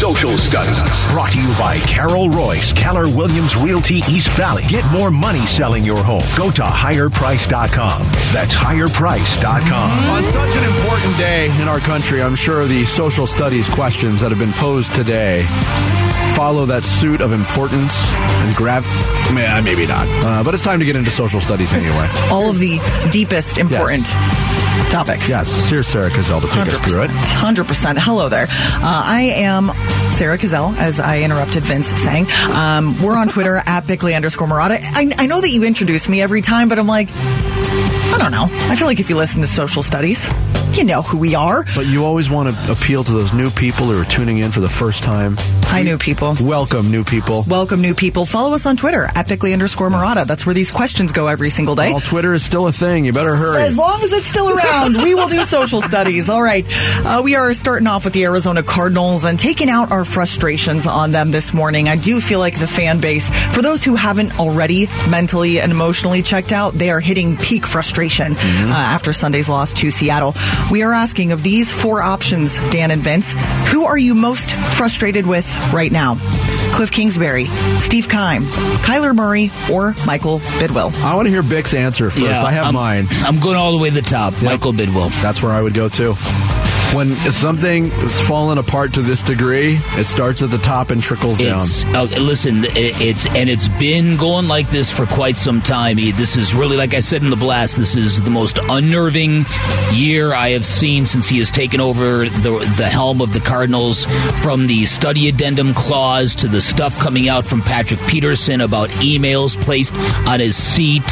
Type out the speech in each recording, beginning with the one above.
Social Studies. Brought to you by Carol Royce, Keller Williams Realty East Valley. Get more money selling your home. Go to higherprice.com. That's higherprice.com. On such an important day in our country, I'm sure the social studies questions that have been posed today follow that suit of importance and grav. Maybe not. Uh, but it's time to get into social studies anyway. All of the deepest important topics. Yes, here's Sarah Cazell to take us through it. 100%. Hello there. Uh, I am Sarah Cazell, as I interrupted Vince saying. Um, we're on Twitter at Bickley underscore Marotta. I, I know that you introduce me every time, but I'm like, I don't know. I feel like if you listen to social studies, you know who we are. But you always want to appeal to those new people who are tuning in for the first time. Hi, new people. Welcome, new people. Welcome, new people. Follow us on Twitter at Bickley underscore Marotta. That's where these questions go every single day. Well, Twitter is still a thing. You better hurry. As long as it's still around, we will do social studies. All right. Uh, we are starting off with the Arizona Cardinals and taking out our frustrations on them this morning. I do feel like the fan base, for those who haven't already mentally and emotionally checked out, they are hitting peak frustration uh, after Sunday's loss to Seattle. We are asking of these four options, Dan and Vince, who are you most frustrated with right now? Kliff Kingsbury, Steve Keim, Kyler Murray, or Michael Bidwill? I want to hear Bick's answer first. I have I'm, mine. I'm going all the way to the top. Michael Bidwill. That's where I would go too. When something is fallen apart to this degree, it starts at the top and trickles down. Uh, listen, it, it's and it's been going like this for quite some time. This is really, like I said in the blast, this is the most unnerving year I have seen since he has taken over the the helm of the Cardinals. From the study addendum clause to the stuff coming out from Patrick Peterson about emails placed on his seat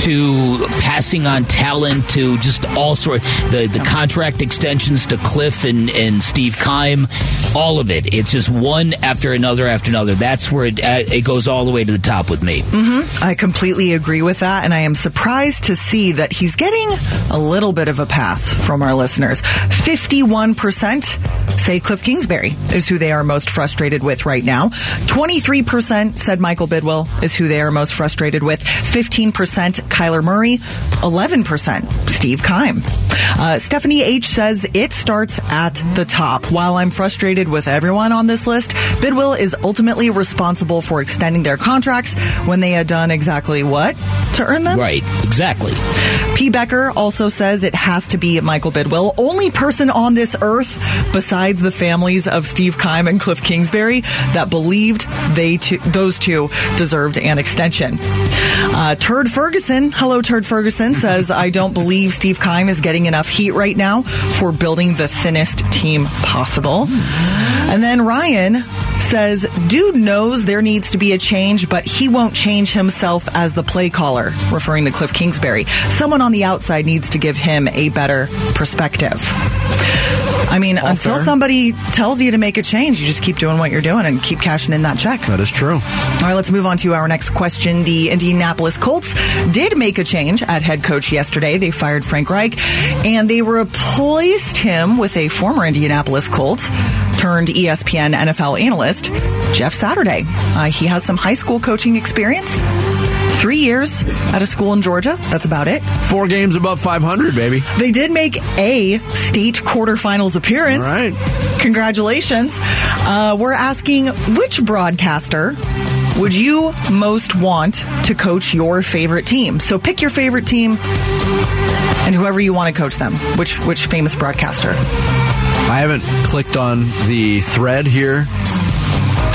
to passing on talent to just all sorts the the contract extensions to Kliff and and Steve Keim, all of it. It's just one after another after another. That's where it uh, it goes all the way to the top with me. I completely agree with that, and I am surprised to see that he's getting a little bit of a pass from our listeners. 51% say Kliff Kingsbury is who they are most frustrated with right now. 23% said Michael Bidwill is who they are most frustrated with. 15% Kyler Murray. 11% Steve Keim. Uh, Stephanie H says it starts at the top. While I'm frustrated with everyone on this list, Bidwill is ultimately responsible for extending their contracts when they had done exactly what to earn them. Right, exactly. P. Becker also says it has to be Michael Bidwill, only person on this earth besides the families of Steve Keim and Kliff Kingsbury that believed they two, those two deserved an extension. Uh, Turd Ferguson, hello Turd Ferguson, says I don't believe Steve Keim is getting enough heat right now for building the thinnest team possible. And then Ryan says, dude knows there needs to be a change, but he won't change himself as the play caller, referring to Kliff Kingsbury. Someone on the outside needs to give him a better perspective. I mean, until fair. somebody tells you to make a change, you just keep doing what you're doing and keep cashing in that check. That is true. All right, let's move on to our next question. The Indianapolis Colts did make a change at head coach yesterday. They fired Frank Reich and they replaced him with a former Indianapolis Colt turned ESPN NFL analyst, Jeff Saturday. Uh, he has some high school coaching experience. Three years at a school in Georgia. That's about it. Four games above 500, baby. They did make a state quarterfinals appearance. All right. Congratulations. Uh, we're asking which broadcaster would you most want to coach your favorite team? So pick your favorite team and whoever you want to coach them. Which which famous broadcaster? I haven't clicked on the thread here,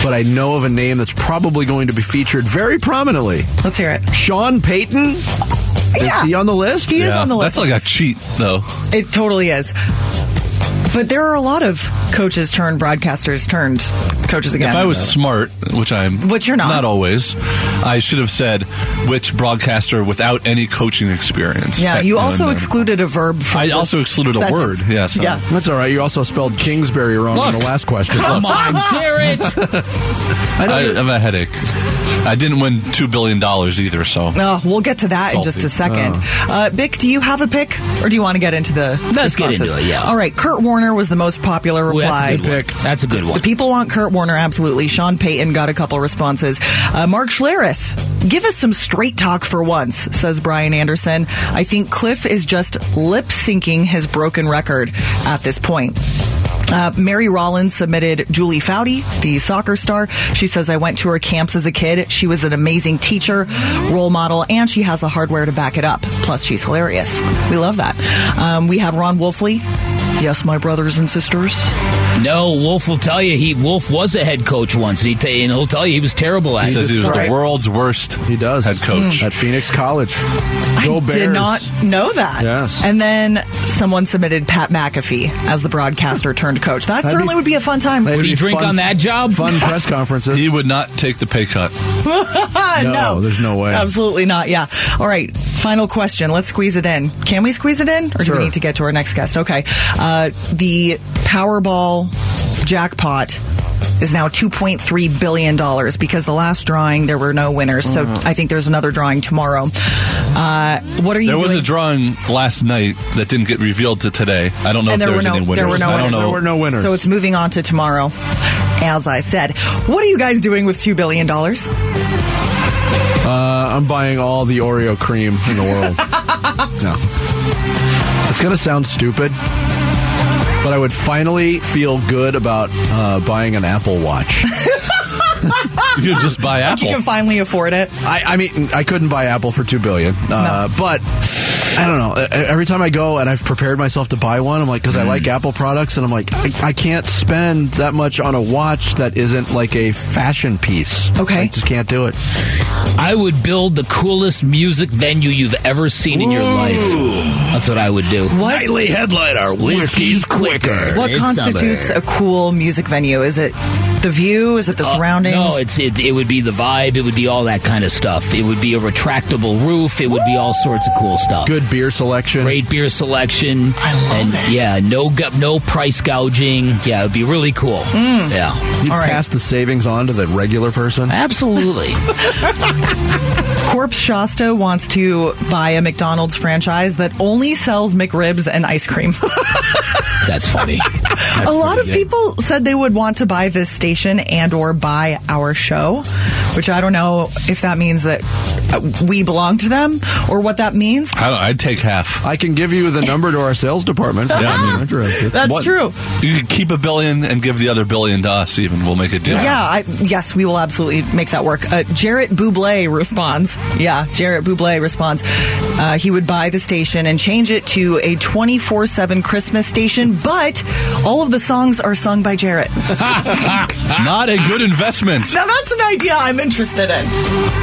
but I know of a name that's probably going to be featured very prominently. Let's hear it. Sean Payton. Yeah. Is he on the list? He is on the list. That's like a cheat, though. It totally is. But there are a lot of coaches turned broadcasters turned coaches again. If I was smart, which I'm, Which you're not. not always, I should have said which broadcaster without any coaching experience. yeah, you And also then- excluded a verb. From I this also excluded a word. Yes. Yeah. That's all right. You also spelled Kingsbury wrong in the last question. Come on, Jarrett. I know I, I have a headache. I didn't win two billion dollars either, so Oh, we'll get to that in just a Salty. second. Uh, Bick, do you have a pick, or do you want to get into the? Let's get into it, yeah. All right. Kurt Warner was the most popular Ooh, reply. that's a good one. That's a good one. The people want Kurt Warner, absolutely. Sean Payton got a couple responses. Uh, Mark Schlereth, give us some straight talk for once, says Brian Anderson. I think Kliff is just lip syncing his broken record at this point. Uh, Mary Rollins submitted Julie Foudy, the soccer star. She says, I went to her camps as a kid. She was an amazing teacher, role model, and she has the hardware to back it up. Plus, she's hilarious. We love that. Um, we have Ron Wolfley. Yes, my brothers and sisters. No, Wolf will tell you he Wolf was a head coach once. He t- and he'll tell you he was terrible at He it. says he was Right. the world's worst He does. head coach. At Phoenix College. Go I Bears. did not know that. Yes. And then someone submitted Pat McAfee as the broadcaster turned coach. That That'd certainly be- would be a fun time. That'd Would he drink fun- on that job? Fun press conferences. He would not take the pay cut. Ah, No, there's no way. Absolutely not. Yeah. All right. Final question. Let's squeeze it in. Can we squeeze it in, or do Sure. we need to get to our next guest? Okay. Uh, the Powerball jackpot is now $2.3 billion because the last drawing there were no winners. So Mm-hmm. I think there's another drawing tomorrow. Uh, what are you There was a drawing last night that didn't get revealed to today. I don't know and if there there were was no any winners. there were no I don't winners. know. There were no winners. So it's moving on to tomorrow. As I said, what are you guys doing with two billion dollars? Uh, I'm buying all the Oreo cream in the world. no. It's going to sound stupid, but I would finally feel good about uh, buying an Apple Watch. You could just buy Apple. You can finally afford it. I, I mean, I couldn't buy Apple for two billion, uh, but I don't know. Every time I go and I've prepared myself to buy one, I'm like, because I like Apple products, and I'm like, I, I can't spend that much on a watch that isn't like a fashion piece. Okay. I just can't do it. I would build the coolest music venue you've ever seen in your life. That's what I would do. What Nightly headliner, whiskey's quicker. what this constitutes summer. a cool music venue? Is it the view? Is it the Uh, surroundings? no, it's it, it would be the vibe. It would be all that kind of stuff. It would be a retractable roof. It would be all sorts of cool stuff. Good beer selection. Great beer selection. I love and it. yeah, no gu- no price gouging. Yeah, it'd be really cool. Mm. Yeah, You All right. pass the savings on to the regular person. absolutely. Corpse Shasta wants to buy a McDonald's franchise that only sells McRibs and ice cream. That's funny. That's a lot of good. people said they would want to buy this station and or buy our show, which I don't know if that means that uh, we belong to them or what that means. I I'd take half. I can give you the number to our sales department. Yeah. if you're interested. That's What- true. You could keep a billion and give the other billion to us. Even we'll make a deal. Yeah, I, yes, we will absolutely make that work. Uh, Jarrett Buble responds. Yeah, Jarrett Buble responds. Uh, he would buy the station and change it to a 24 7 Christmas station, but all of the songs are sung by Jarrett. Not a good investment. now, that's an idea I'm interested in.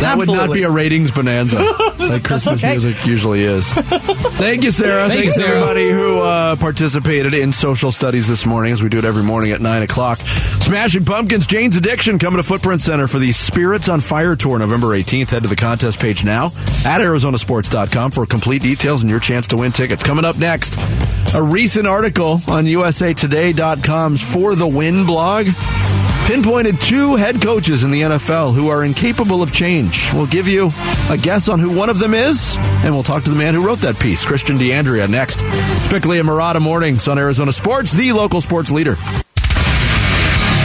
That would not be a ratings bonanza like Christmas okay. music usually is. Thank you, Sarah. Thank you, Thanks Sarah. everybody who uh, participated in social studies this morning, as we do it every morning at 9 o'clock. Smashing Pumpkins, Jane's Addiction coming to Footprint Center for the Spirits on Fire Tour November 18th. Head to the contest page now at ArizonaSports.com for complete details and your chance to win tickets. Coming up next, a recent article on USAToday.com's For the Win blog pinpointed two head coaches in the NFL who are incapable of change. We'll give you a guess on who one of them is, and we'll talk to the man who wrote that piece, Christian D'Andrea, next. It's Bickley and Marotta Mornings on Arizona Sports, the local sports leader.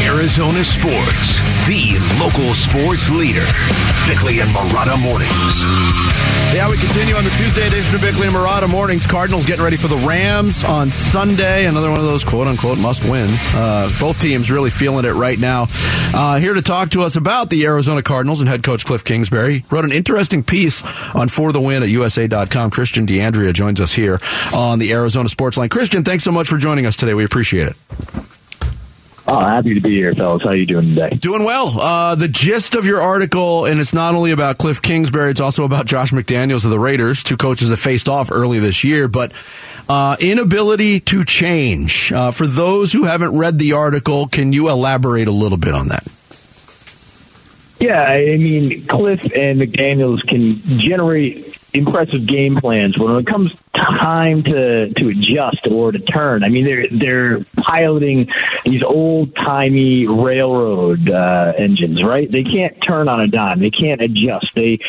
Arizona Sports, the local sports leader. Bickley and Marotta Mornings. Yeah, we continue on the Tuesday edition of Bickley and Marotta Mornings. Cardinals getting ready for the Rams on Sunday. Another one of those quote unquote must wins. Uh, both teams really feeling it right now. Uh, here to talk to us about the Arizona Cardinals and head coach Kliff Kingsbury wrote an interesting piece on For the Win at USA.com. Christian D'Andrea joins us here on the Arizona Sports Line. Christian, thanks so much for joining us today. We appreciate it. Oh, happy to be here, fellas. How you doing today? Doing well. Uh, the gist of your article, and it's not only about Kliff Kingsbury, it's also about Josh McDaniels of the Raiders, two coaches that faced off early this year, but uh, inability to change. Uh, for those who haven't read the article, can you elaborate a little bit on that? Yeah, I mean, Kliff and McDaniels can generate impressive game plans, when it comes time to to adjust or to turn, I mean, they're they're piloting these old timey railroad uh, engines, right? They can't turn on a dime. They can't adjust. They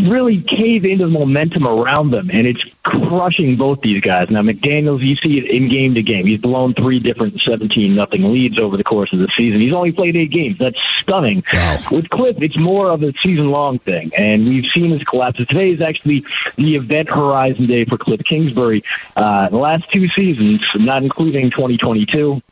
really cave into the momentum around them, and it's crushing both these guys. Now, McDaniels, you see it in game to game. He's blown three different 17 nothing leads over the course of the season. He's only played eight games. That's stunning. Wow. With Kliff, it's more of a season long thing, and we've seen his collapses. Today is actually the event horizon day for Kliff Kingsbury. Uh, the last two seasons, not including 2022,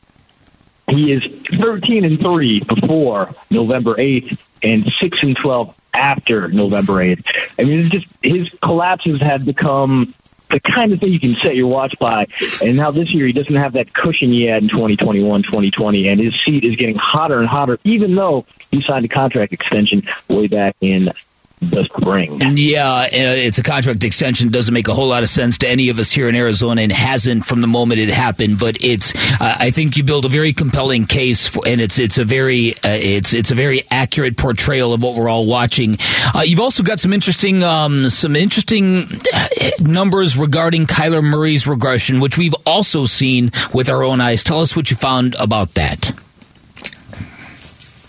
he is 13 and 3 before November 8th and 6 and 12 after November 8th. I mean, it's just his collapses have become the kind of thing you can set your watch by. And now this year, he doesn't have that cushion he had in 2021, 2020, and his seat is getting hotter and hotter, even though he signed a contract extension way back in the spring. Yeah, uh, it's a contract extension. Doesn't make a whole lot of sense to any of us here in Arizona, and hasn't from the moment it happened. But it's, uh, I think you build a very compelling case, for, and it's it's a very uh, it's it's a very accurate portrayal of what we're all watching. Uh, you've also got some interesting um, some interesting uh, numbers regarding Kyler Murray's regression, which we've also seen with our own eyes. Tell us what you found about that.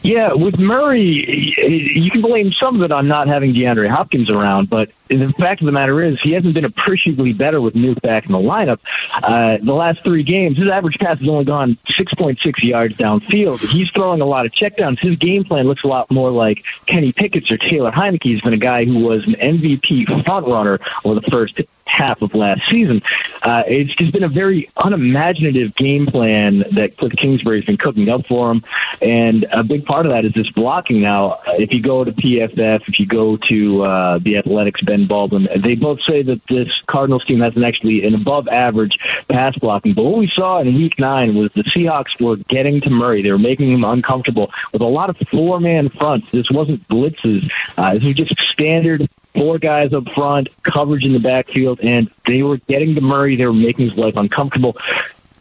Yeah, with Murray, you can blame some of it on not having DeAndre Hopkins around, but the fact of the matter is he hasn't been appreciably better with Nuke back in the lineup. Uh, the last three games, his average pass has only gone 6.6 yards downfield. He's throwing a lot of checkdowns. His game plan looks a lot more like Kenny Pickett's or Taylor Heinicke. He's a guy who was an MVP frontrunner over the first half of last season. Uh, it's just been a very unimaginative game plan that Kliff Kingsbury's been cooking up for him, and a big part of that is this blocking. Now, if you go to PFF, if you go to uh, the Athletic's, Ben Baldwin, they both say that this Cardinals team has an actually an above average pass blocking. But what we saw in Week Nine was the Seahawks were getting to Murray. They were making him uncomfortable with a lot of four man fronts. This wasn't blitzes. Uh, this was just standard four guys up front, coverage in the backfield, and they were getting to Murray. They were making his life uncomfortable.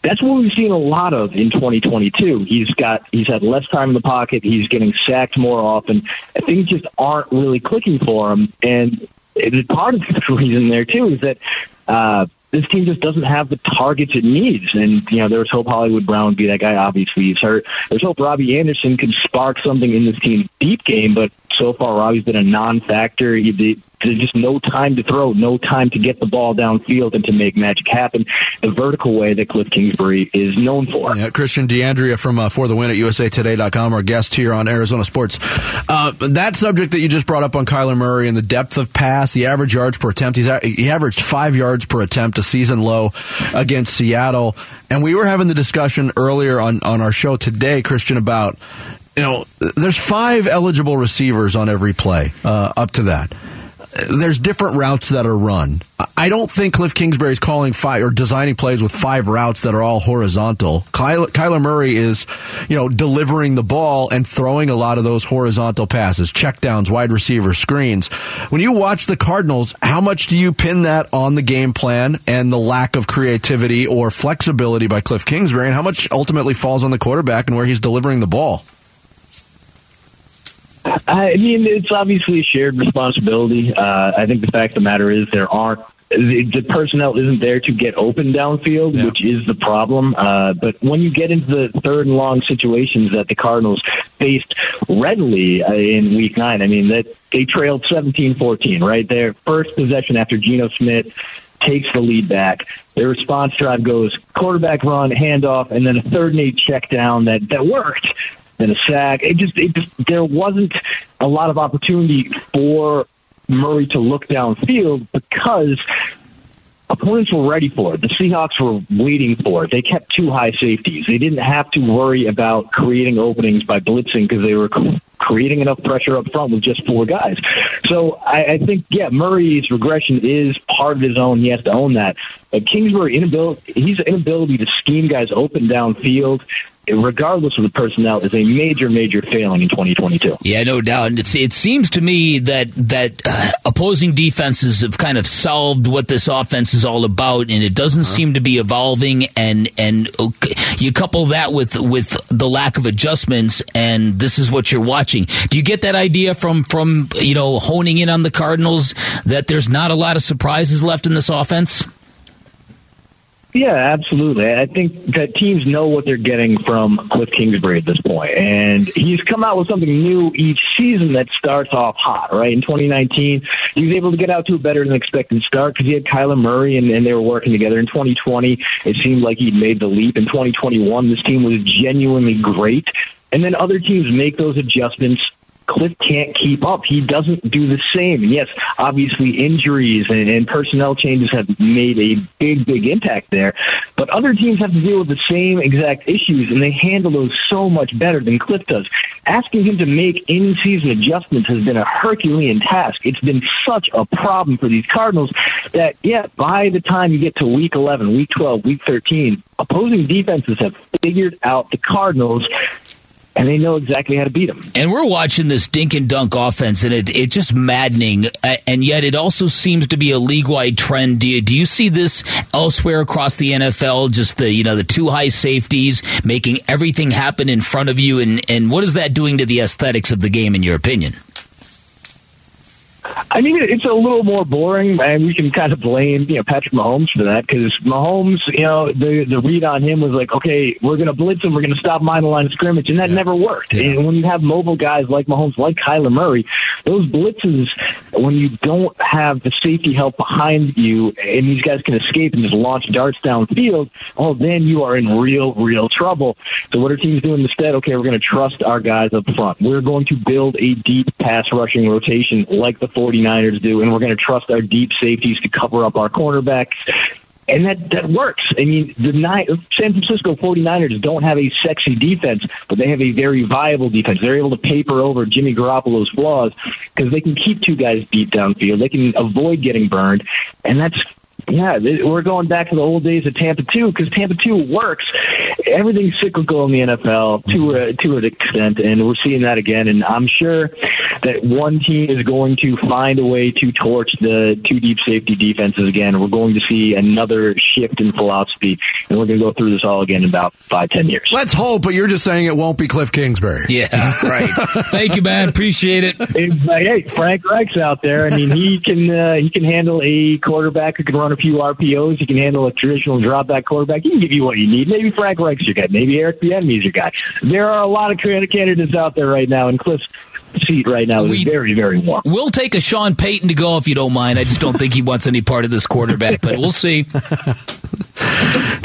That's what we've seen a lot of in 2022. He's got he's had less time in the pocket. He's getting sacked more often. Things just aren't really clicking for him, and part of the reason there too is that. Uh, this team just doesn't have the targets it needs. And, you know, there was hope Hollywood Brown would be that guy. Obviously, he's hurt. There's hope Robbie Anderson could spark something in this team's deep game, but so far Robbie's been a non-factor. He, there's just no time to throw, no time to get the ball downfield and to make magic happen the vertical way that Kliff Kingsbury is known for. Yeah, Christian D'Andrea from uh, For the Win at USAToday.com, our guest here on Arizona Sports. Uh, that subject that you just brought up on Kyler Murray and the depth of pass, the average yards per attempt, he's, he averaged five yards per attempt, a season low against Seattle. And we were having the discussion earlier on, on our show today, Christian, about you know, there's five eligible receivers on every play uh, up to that. There's different routes that are run. I don't think Kliff Kingsbury is calling five or designing plays with five routes that are all horizontal. Kyler, Kyler Murray is, you know, delivering the ball and throwing a lot of those horizontal passes, checkdowns, wide receiver screens. When you watch the Cardinals, how much do you pin that on the game plan and the lack of creativity or flexibility by Kliff Kingsbury, and how much ultimately falls on the quarterback and where he's delivering the ball? I mean, it's obviously a shared responsibility. Uh, I think the fact of the matter is there aren't the personnel isn't there to get open downfield, yeah. which is the problem. Uh, but when you get into the third and long situations that the Cardinals faced readily uh, in Week Nine, I mean that they trailed 17-14, right? Their first possession after Geno Smith takes the lead back. Their response drive goes quarterback run, handoff, and then a third and eight check down that that worked then a sack. It just, it just, there wasn't a lot of opportunity for Murray to look downfield because opponents were ready for it. The Seahawks were waiting for it. They kept two high safeties. They didn't have to worry about creating openings by blitzing because they were creating enough pressure up front with just four guys. So I, I think, yeah, Murray's regression is part of his own. He has to own that. But Kingsbury inability, he's inability to scheme guys open downfield regardless of the personnel, is a major, major failing in 2022. Yeah, no doubt. It's, it seems to me that that uh, opposing defenses have kind of solved what this offense is all about, and it doesn't uh-huh. seem to be evolving. And and okay, you couple that with with the lack of adjustments, and this is what you're watching. Do you get that idea from from you know honing in on the Cardinals that there's not a lot of surprises left in this offense? Yeah, absolutely. I think that teams know what they're getting from Kliff Kingsbury at this point, and he's come out with something new each season that starts off hot. Right in 2019, he was able to get out to a better than expected start because he had Kyler Murray and, and they were working together. In 2020, it seemed like he'd made the leap. In 2021, this team was genuinely great. And then other teams make those adjustments Kliff can't keep up. He doesn't do the same. Yes, obviously injuries and, and, personnel changes have made a big, big impact there. But other teams have to deal with the same exact issues, and they handle those so much better than Kliff does. Asking him to make in-season adjustments has been a Herculean task. It's been such a problem for these Cardinals that, yeah, by the time you get to week 11, week 12, week 13, opposing defenses have figured out the Cardinals and they know exactly how to beat them. And we're watching this dink and dunk offense, and it, it's just maddening. Uh, and yet, it also seems to be a league wide trend. Do you, do you see this elsewhere across the NFL? Just the you know the two high safeties making everything happen in front of you, and and what is that doing to the aesthetics of the game, in your opinion? I mean, it's a little more boring, and we can kind of blame you know Patrick Mahomes for that because Mahomes, you know, the the read on him was like, okay, we're going to blitz him, we're going to stop mine the line of scrimmage, and that yeah. never worked. Yeah. And when you have mobile guys like Mahomes, like Kyler Murray, those blitzes, when you don't have the safety help behind you, and these guys can escape and just launch darts downfield, oh, then you are in real, real trouble. So what are teams doing instead? Okay, we're going to trust our guys up front. We're going to build a deep pass rushing rotation like the 49ers do, and we're going to trust our deep safeties to cover up our cornerbacks. And that, that works. I mean, the San Francisco 49ers don't have a sexy defense, but they have a very viable defense. They're able to paper over Jimmy Garoppolo's flaws because they can keep two guys deep downfield. They can avoid getting burned. And that's yeah, we're going back to the old days of Tampa 2 because Tampa 2 works. Everything's cyclical in the NFL to a, to an extent, and we're seeing that again. And I'm sure that one team is going to find a way to torch the two deep safety defenses again. We're going to see another shift in philosophy, and we're going to go through this all again in about five, ten years. Let's hope, but you're just saying it won't be Kliff Kingsbury. Yeah, right. Thank you, man. Appreciate it. hey, Frank Reich's out there. I mean, he can uh, he can handle a quarterback who can run a few RPOs. He can handle a traditional drop back quarterback. He can give you what you need. Maybe Frank Reich's your guy. Maybe Eric Bieniemy's your guy. There are a lot of candidates out there right now, and Kliff's seat right now is we, very, very warm. We'll take a Sean Payton to go if you don't mind. I just don't think he wants any part of this quarterback, but we'll see.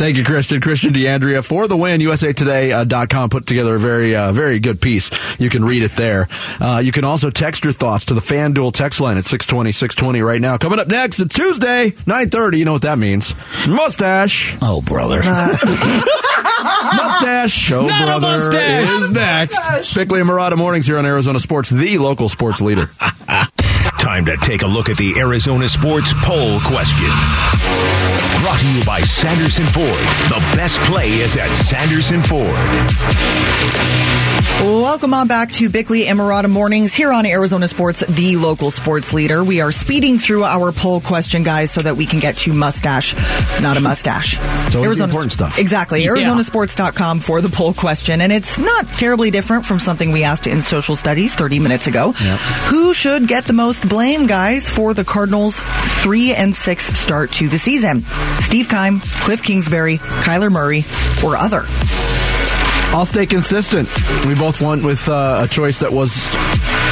Thank you, Christian. Christian D'Andrea for the win. USA Today.com put together a very, uh, very good piece. You can read it there. Uh, you can also text your thoughts to the FanDuel text line at 620, 620 right now. Coming up next, it's Tuesday, 930. You know what that means. Mustache. Oh, brother. mustache. Show Not brother mustache. is next. Bickley and Marotta Mornings here on Arizona Sports, the local sports leader. Time to take a look at the Arizona Sports Poll question. Brought to you by Sanderson Ford. The best play is at Sanderson Ford. Welcome on back to Bickley and Marotta Mornings here on Arizona Sports, the local sports leader. We are speeding through our poll question, guys, so that we can get to mustache, not a mustache. It's Arizona important stuff. Exactly. ArizonaSports.com for the poll question. And it's not terribly different from something we asked in social studies 30 minutes ago. Yep. Who should get the most blame, guys, for the Cardinals' 3 and 6 start to the season? Steve Keim, Kliff Kingsbury, Kyler Murray, or other? I'll stay consistent. We both went with uh, a choice that was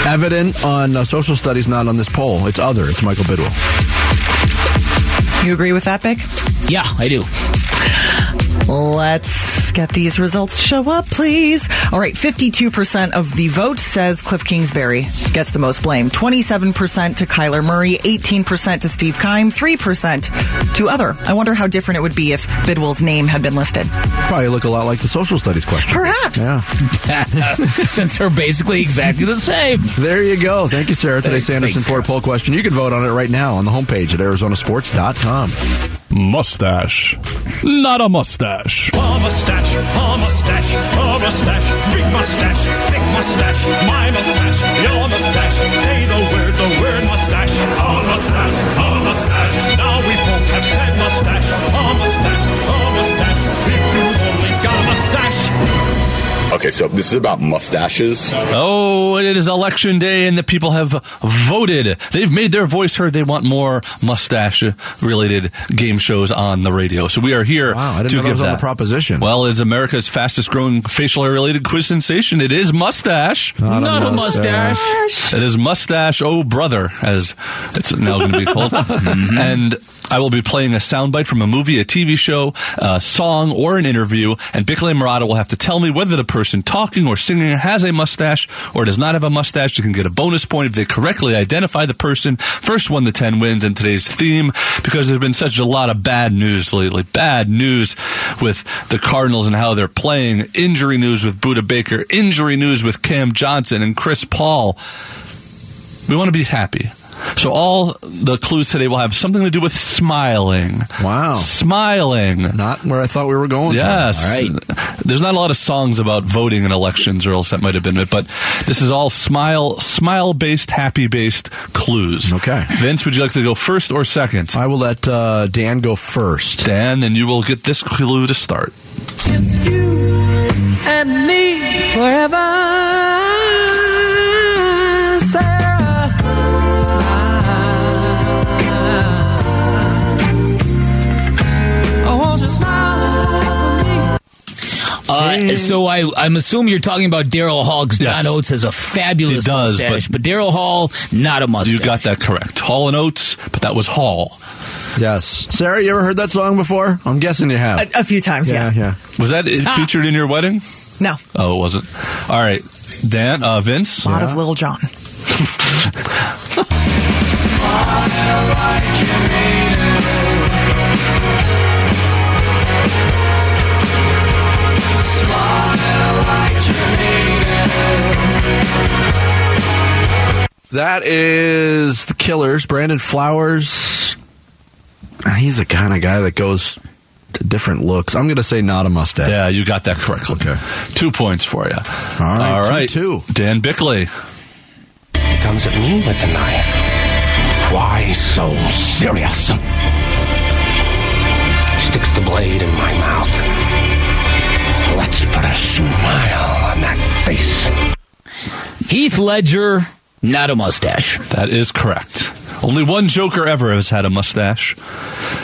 evident on uh, social studies, not on this poll. It's other. It's Michael Bidwill. You agree with that, Bick? Yeah, I do. Let's get these results show up, please. All right, 52% of the vote says Kliff Kingsbury gets the most blame. 27% to Kyler Murray, 18% to Steve Keim, 3% to other. I wonder how different it would be if Bidwill's name had been listed. Probably look a lot like the social studies question. Perhaps. Yeah. Since they're basically exactly the same. There you go. Thank you, Sarah. Today's Sanderson Ford poll question. You can vote on it right now on the homepage at arizonasports.com. Mustache. Not a mustache. A mustache, a mustache, a mustache, big mustache, thick mustache, my mustache, your mustache. Say the word, the word mustache. A mustache, a mustache. Okay, so So this is about mustaches. Oh, it is election day and the people have voted. They've made their voice heard. They want more mustache related game shows on the radio. So we are here Wow, I didn't to know that give was on that the proposition. Well, it's America's fastest growing facial hair related quiz sensation. It is mustache. Not a mustache. It is mustache, oh brother, as it's now going to be called. And I will be playing a soundbite from a movie, a TV show, a song, or an interview. And Bickley Marotta will have to tell me whether the person talking or singing has a mustache or does not have a mustache. You can get a bonus point if they correctly identify the person. First one to 10 wins in today's theme because there's been such a lot of bad news lately. Bad news with the Cardinals and how they're playing. Injury news with Budda Baker. Injury news with Cam Johnson and Chris Paul. We want to be happy. So all the clues today will have something to do with smiling. Wow. Smiling. Not where I thought we were going. Yes. All right. There's not a lot of songs about voting in elections, or else that might have been it. But this is all smile, smile based, happy based clues. Okay. Vince, would you like to go first or second? I will let uh, Dan go first. Dan, then you will get this clue to start. It's you and me forever. Uh, so I, I'm assuming you're talking about Daryl Hall because Yes. John Oates has a fabulous He does, mustache, but- but, Daryl Hall not a mustache. You got that correct. Hall and Oates, but that was Hall. Yes. Sarah, you ever heard that song before? I'm guessing you have. A, a few times, yes. yeah. Was that it featured in your wedding? No, Oh, it wasn't. All right. Dan, uh, Vince? a lot of Lil Jon. That is the Killers. Brandon Flowers. He's the kind of guy that goes to different looks. I'm going to say not a mustache. Yeah, you got that correctly. Okay. Two points for you. All right, All two, two. Dan Bickley. He comes at me with the knife. Why so serious? Sticks the blade in my mouth. Let's put a smile on that face. Heath Ledger, not a mustache. That is correct. Only one Joker ever has had a mustache,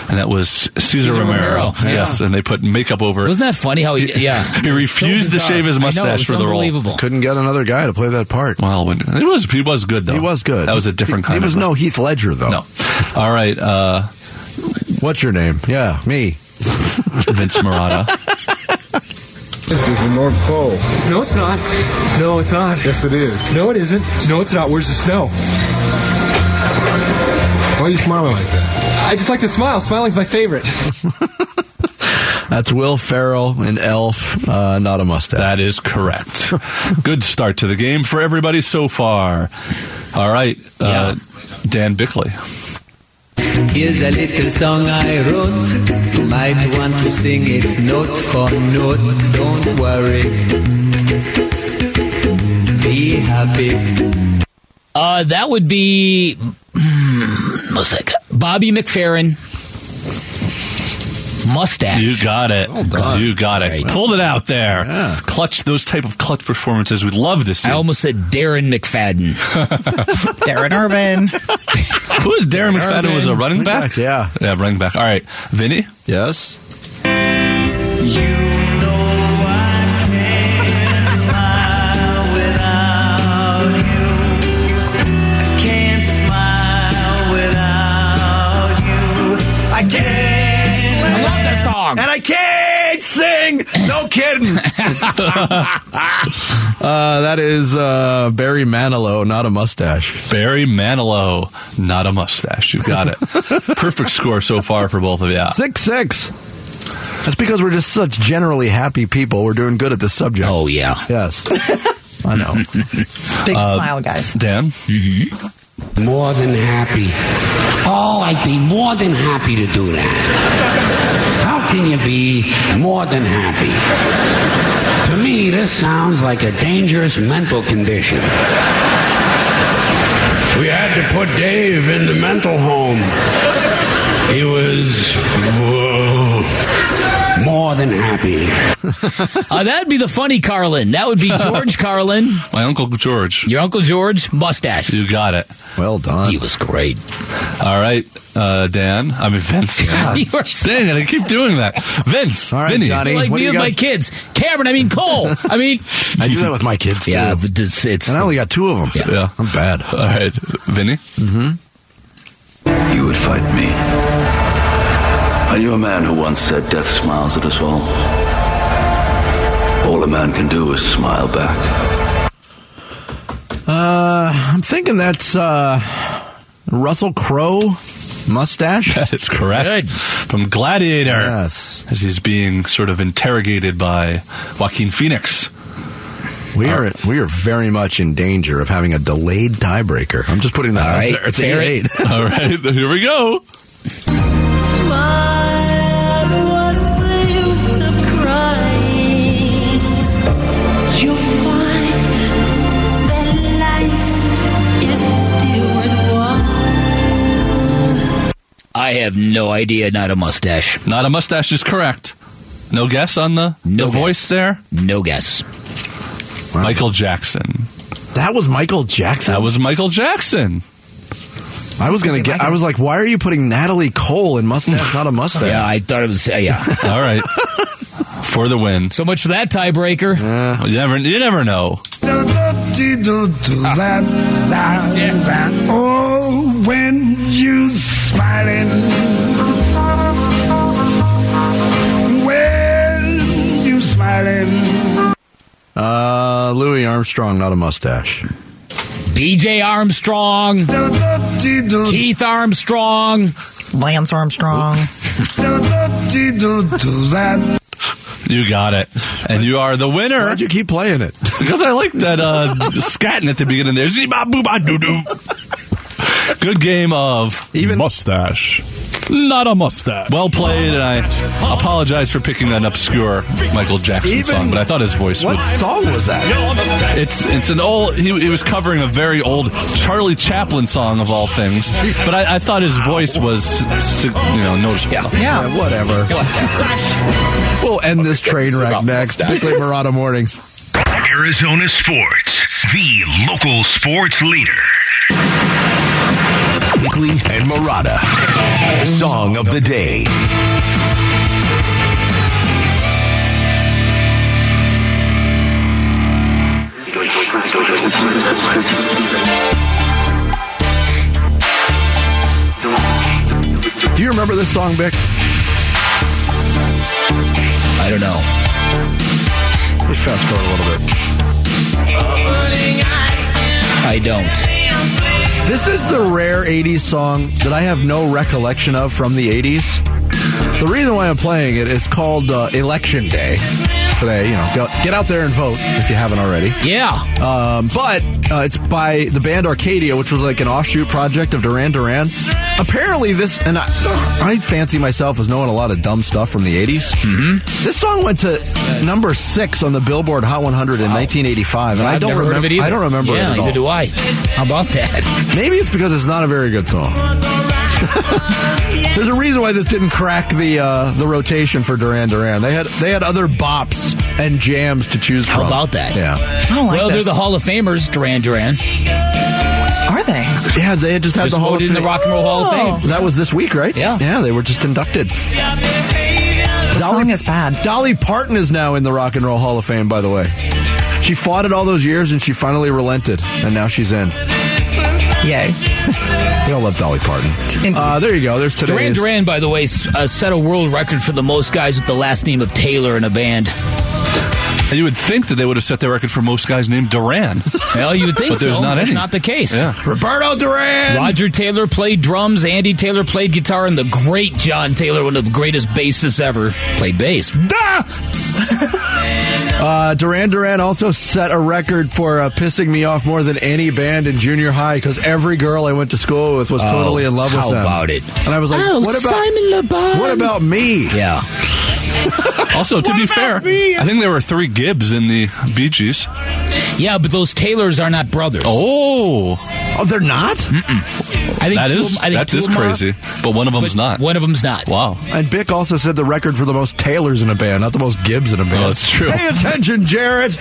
and that was Caesar, Cesar Romero. Romero, yeah. Yes, and they put makeup over it. Wasn't that funny how he, yeah. He refused to shave his I know, it mustache was for the role. unbelievable. Couldn't get another guy to play that part. Well, when, it was he was good though. He was good. That was a different He- kind. He was of no Heath Ledger, though. no. All right, uh, What's your name? Yeah, me. Vince Marotta. This is the North Pole. No, it's not. No, it's not. Yes, it is. No, it isn't. No, it's not. Where's the snow? Why are you smiling like that? I just like to smile. Smiling's my favorite. That's Will Ferrell in Elf. Uh, not a mustache. That is correct. Good start to the game for everybody so far. All right, uh, Dan Bickley. Here's a little song I wrote. You might want to sing it note for note. Don't worry. Be happy. Uh, that would be hmm, what's that? Bobby McFerrin. Mustache. You got it. Oh, done. You got it. Right. Pulled it out there. Clutch those type of clutch performances we'd love to see. I almost said Darren McFadden. Darren Irvin. Who is Darren McFadden? Was a running back? Yeah. Yeah, running back. All right, Vinny. Yes. Song. And I can't sing. No kidding. uh, that is uh, Barry Manilow, not a mustache. Barry Manilow, not a mustache. You got it. Perfect score so far for both of you. Six six. That's because we're just such generally happy people. We're doing good at this subject. Oh yeah. Yes. I know. Big Uh, smile, guys. Dan. More than happy. Oh, I'd be more than happy to do that. How can you be more than happy? To me, this sounds like a dangerous mental condition. We had to put Dave in the mental home. He was whoa, more than happy. Uh, that'd be the funny Carlin. That would be George Carlin. My Uncle George. Your Uncle George, mustache. You got it. Well done. He was great. All right, uh, Dan. I mean, Vince. you are saying it, I keep doing that. Vince. All right, Vinny. Johnny. like what do me you with got? my kids. Cameron, I mean Cole. I mean, I do that with my kids too. yeah, but it's, it's And I only got two of them. Yeah. I'm bad. All right, Vinny. Hmm. You would fight me. I knew a man who once said death smiles at us all. All a man can do is smile back. Uh, I'm thinking that's uh, Russell Crowe mustache. That is correct. Good. From Gladiator. Yes. As he's being sort of interrogated by Joaquin Phoenix. We are we are very much in danger of having a delayed tiebreaker. I'm just putting that All out right, there. It's fair eight. it. All right, here we go. I have no idea. Not a mustache. Not a mustache is correct. No guess on the, No the voice there? No guess. Michael Jackson. That was Michael Jackson. That was Michael Jackson. I was gonna get. I was like, why are you putting Natalie Cole in mustache, not a mustache? Yeah, I thought it was. Uh, yeah. All right. For the win. so much for that tiebreaker. You never, you never know. Oh, when you Armstrong, not a mustache. B.J. Armstrong, Keith Armstrong. Lance Armstrong. You got it. And you are the winner. Why'd you keep playing it? Because I like that uh, scatting at the beginning there. Zee-ba-boo-ba-doo-doo. Good game of Even mustache. Not a mustache. Well played, and I apologize for picking an obscure Michael Jackson Even- song, but I thought his voice what was. song was that? It's it's an old. He, he was covering a very old Charlie Chaplin song of all things, but I, I thought his voice was you know noticeable. Yeah. whatever. we'll end this train wreck next. Bickley Marotta mornings. Arizona Sports, the local sports leader. Bickley and Marotta. Song of the day. Do you remember this song, Bick? I don't know. Let's fast forward a little bit. I don't. This is the rare 80s song that I have no recollection of from the 80s. The reason why I'm playing it is called uh, Election Day. Today, you know, go, get out there and vote if you haven't already. Yeah. Um, but uh, it's by the band Arcadia, which was like an offshoot project of Duran Duran. Apparently, this, and I, I fancy myself as knowing a lot of dumb stuff from the 80s. Mm-hmm. This song went to number six on the Billboard Hot 100 in 1985, and I I've don't never heard of remember. it. I don't remember yeah, it at all. neither do I. How about that? Maybe it's because it's not a very good song. There's a reason why this didn't crack the uh, the rotation for Duran Duran. They had they had other bops and jams to choose How from. How about that? Yeah, I don't like well, they're the Hall of Famers, Duran Duran. Are they? yeah. They had just had Just the Hall of in the Rock and Roll Hall of. Fame. That was this week, right? Yeah. yeah. They were just inducted. The song is bad. Dolly Parton is now in the Rock and Roll Hall of Fame. By the way, she fought it all those years and she finally relented, and now she's in. Yay. We all love Dolly Parton. Uh, there you go. There's today's. Duran Duran, by the way, uh, set a world record for the most guys with the last name of Taylor in a band. And you would think that they would have set the record for most guys named Duran. Well, you would think But there's so. not That's any. not the case. Yeah. Roberto Duran. Roger Taylor played drums, Andy Taylor played guitar, and the great John Taylor, one of the greatest bassists ever, played bass. Uh, Duran Duran also set a record for uh, pissing me off more than any band in junior high because every girl I went to school with was Oh, totally in love with them. how about it? And I was like, Oh, what about Simon Le Bon? What about me? Yeah. Also, to be fair, I think there were three Gibbs in the Bee Gees. Yeah, but those Taylors are not brothers. Oh, Oh, they're not. I think That two is of 'em- I think that two is of 'em are, crazy, but one of them's not. One of them's not. Wow. And Bick also said the record for the most Taylors in a band, not the most Gibbs in a band. Oh, that's true. Pay attention, Jared.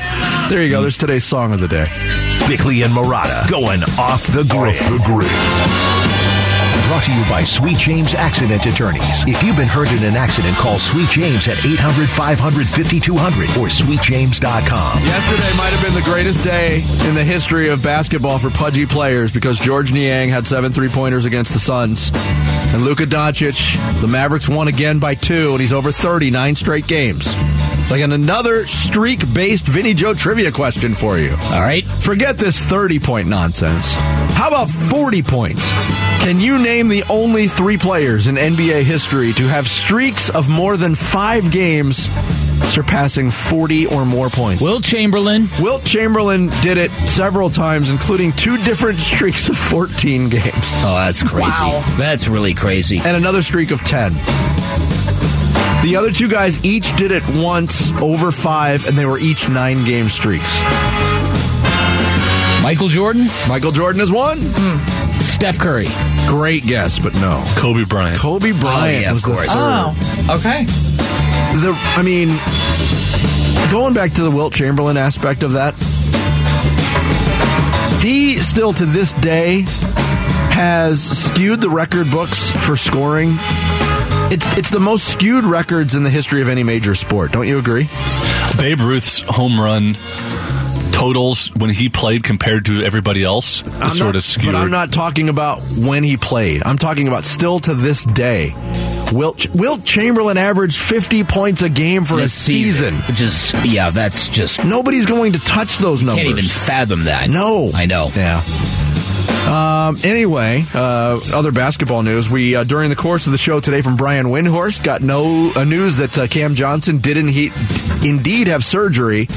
There you go. There's today's song of the day. Bickley and Marotta going off the grid. Off the grid. Brought to you by Sweet James Accident Attorneys. If you've been hurt in an accident, call Sweet James at 800 500 5200 or sweetjames.com. Yesterday might have been the greatest day in the history of basketball for pudgy players because Georges Niang had seven three pointers against the Suns. And Luka Doncic, the Mavericks won again by two, and he's over 30, nine straight games. Like an another streak based Vinnie Joe trivia question for you. All right. Forget this 30 point nonsense. How about 40 points? Can you name the only three players in NBA history to have streaks of more than five games surpassing 40 or more points? Will Chamberlain. Wilt Chamberlain did it several times, including two different streaks of 14 games Oh, that's crazy. Wow. That's really crazy. and another streak of 10. The other two guys each did it once over five, and they were each nine game streaks. Michael Jordan, Michael Jordan is one. Hmm. Steph Curry. Great guess, but no. Kobe Bryant. Kobe oh, Bryant yeah, of was the course. third. Oh, okay. the I mean, going back to the Wilt Chamberlain aspect of that, he still to this day has skewed the record books for scoring. It's it's the most skewed records in the history of any major sport. Don't you agree? Babe Ruth's home run totals when he played compared to everybody else is I'm sort not- of skewed. But I'm not talking about when he played. I'm talking about still to this day. Wilt, Wilt Chamberlain averaged 50 points a game for a This season. Which is, yeah, that's just. Nobody's going to touch those numbers. Can't even fathom that. No. I know. Yeah. Um, anyway, uh, other basketball news. We uh, during the course of the show today from Brian Windhorst got no uh, news that uh, Cam Johnson didn't he indeed have surgery.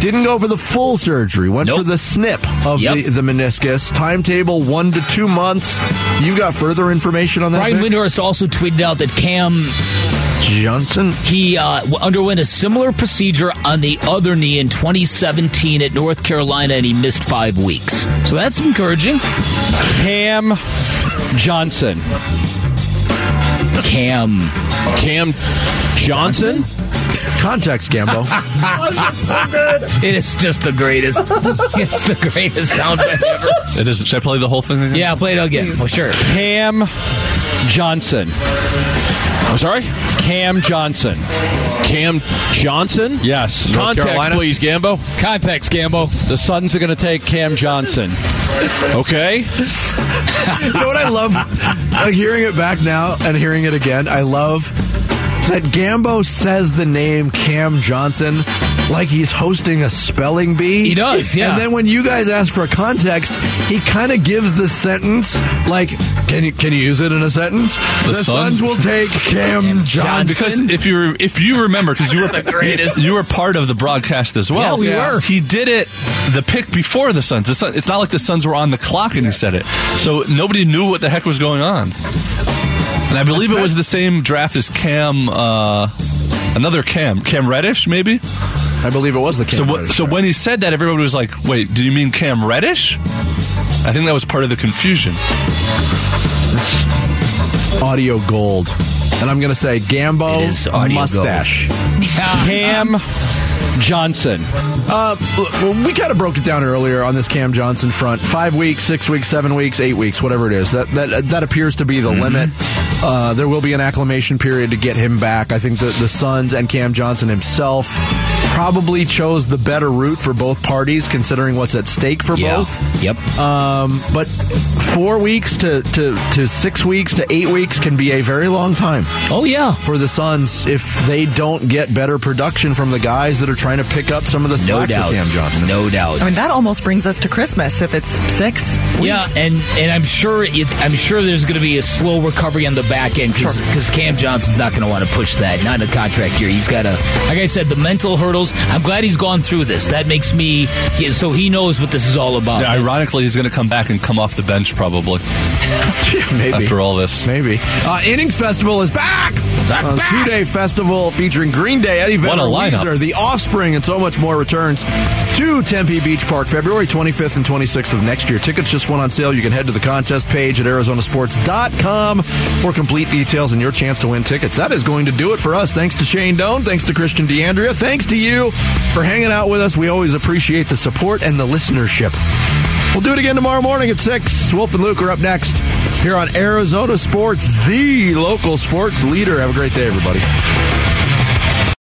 Didn't go for the full surgery. Went for the snip of Yep. the, the meniscus. Timetable one to two months. You've got further information on that. Brian Vic? Windhorst also tweeted out that Cam Johnson he uh, underwent a similar procedure on the other knee in 2017 at North Carolina, and he missed five weeks. So that's encouraging. Cam Johnson. Cam. Cam Johnson? Context, Gambo. It is just the greatest. it's the greatest soundbite ever. It is. Should I play the whole thing again? Yeah, play it again for sure. Cam Johnson. I'm sorry? Cam Johnson. Cam Johnson? Yes. North Context, Carolina? please, Gambo. Context, Gambo. The Suns are going to take Cam Johnson. Okay? you know what I love? Uh, hearing it back now and hearing it again, I love that Gambo says the name Cam Johnson like he's hosting a spelling bee. He does, yeah. And then when you guys ask for context, he kind of gives the sentence like, "Can you can you use it in a sentence?" The The, Suns- Suns will take Cam Johnson. Because if you if you remember, because you were the greatest, you were part of the broadcast as well. Yeah, we were. He did it the pick before the Suns. The Sun, it's not like the Suns were on the clock and he said it, so nobody knew what the heck was going on. And I believe it was the same draft as Cam, uh, another Cam, Cam Reddish, maybe. I believe it was the Cam So, wh- Reddish so when he said that, everybody was like, "Wait, do you mean Cam Reddish?" I think that was part of the confusion. audio gold. And I'm going to say Gambo It is audio mustache. Cam Johnson. Uh, well, we kind of broke it down earlier on this Cam Johnson front. Five weeks, six weeks, seven weeks, eight weeks, whatever it is. That that that appears to be the limit. Uh, there will be an acclamation period to get him back. I think the the Suns and Cam Johnson himself probably chose the better route for both parties, considering what's at stake for Yeah. both. Yep. Um, but four weeks to, to, to six weeks to eight weeks can be a very long time Oh yeah. for the Suns if they don't get better production from the guys that are trying to pick up some of the No doubt. for Cam Johnson. No doubt. I mean, that almost brings us to Christmas if it's six weeks. Yeah, and and I'm sure it's I'm sure there's going to be a slow recovery on the back end because Cam Johnson's not going to want to push that. Not in a contract year. He's got to, like I said, the mental hurdles. I'm glad he's gone through this. That makes me yeah, so he knows what this is all about. Yeah, ironically, he's going to come back and come off the bench probably Maybe. after all this. Maybe. Uh, Innings Festival is back. A two-day festival featuring Green Day, Eddie What Vedder, a lineup. Weezer, The Offspring, and so much more returns to Tempe Beach Park February 25th and 26th of next year. Tickets just went on sale. You can head to the contest page at arizonasports.com for complete details and your chance to win tickets. That is going to do it for us. Thanks to Shane Doan. Thanks to Christian D'Andrea. Thanks to you for hanging out with us. We always appreciate the support and the listenership. We'll do it again tomorrow morning at 6. Wolf and Luke are up next here on Arizona Sports, the local sports leader. Have a great day, everybody.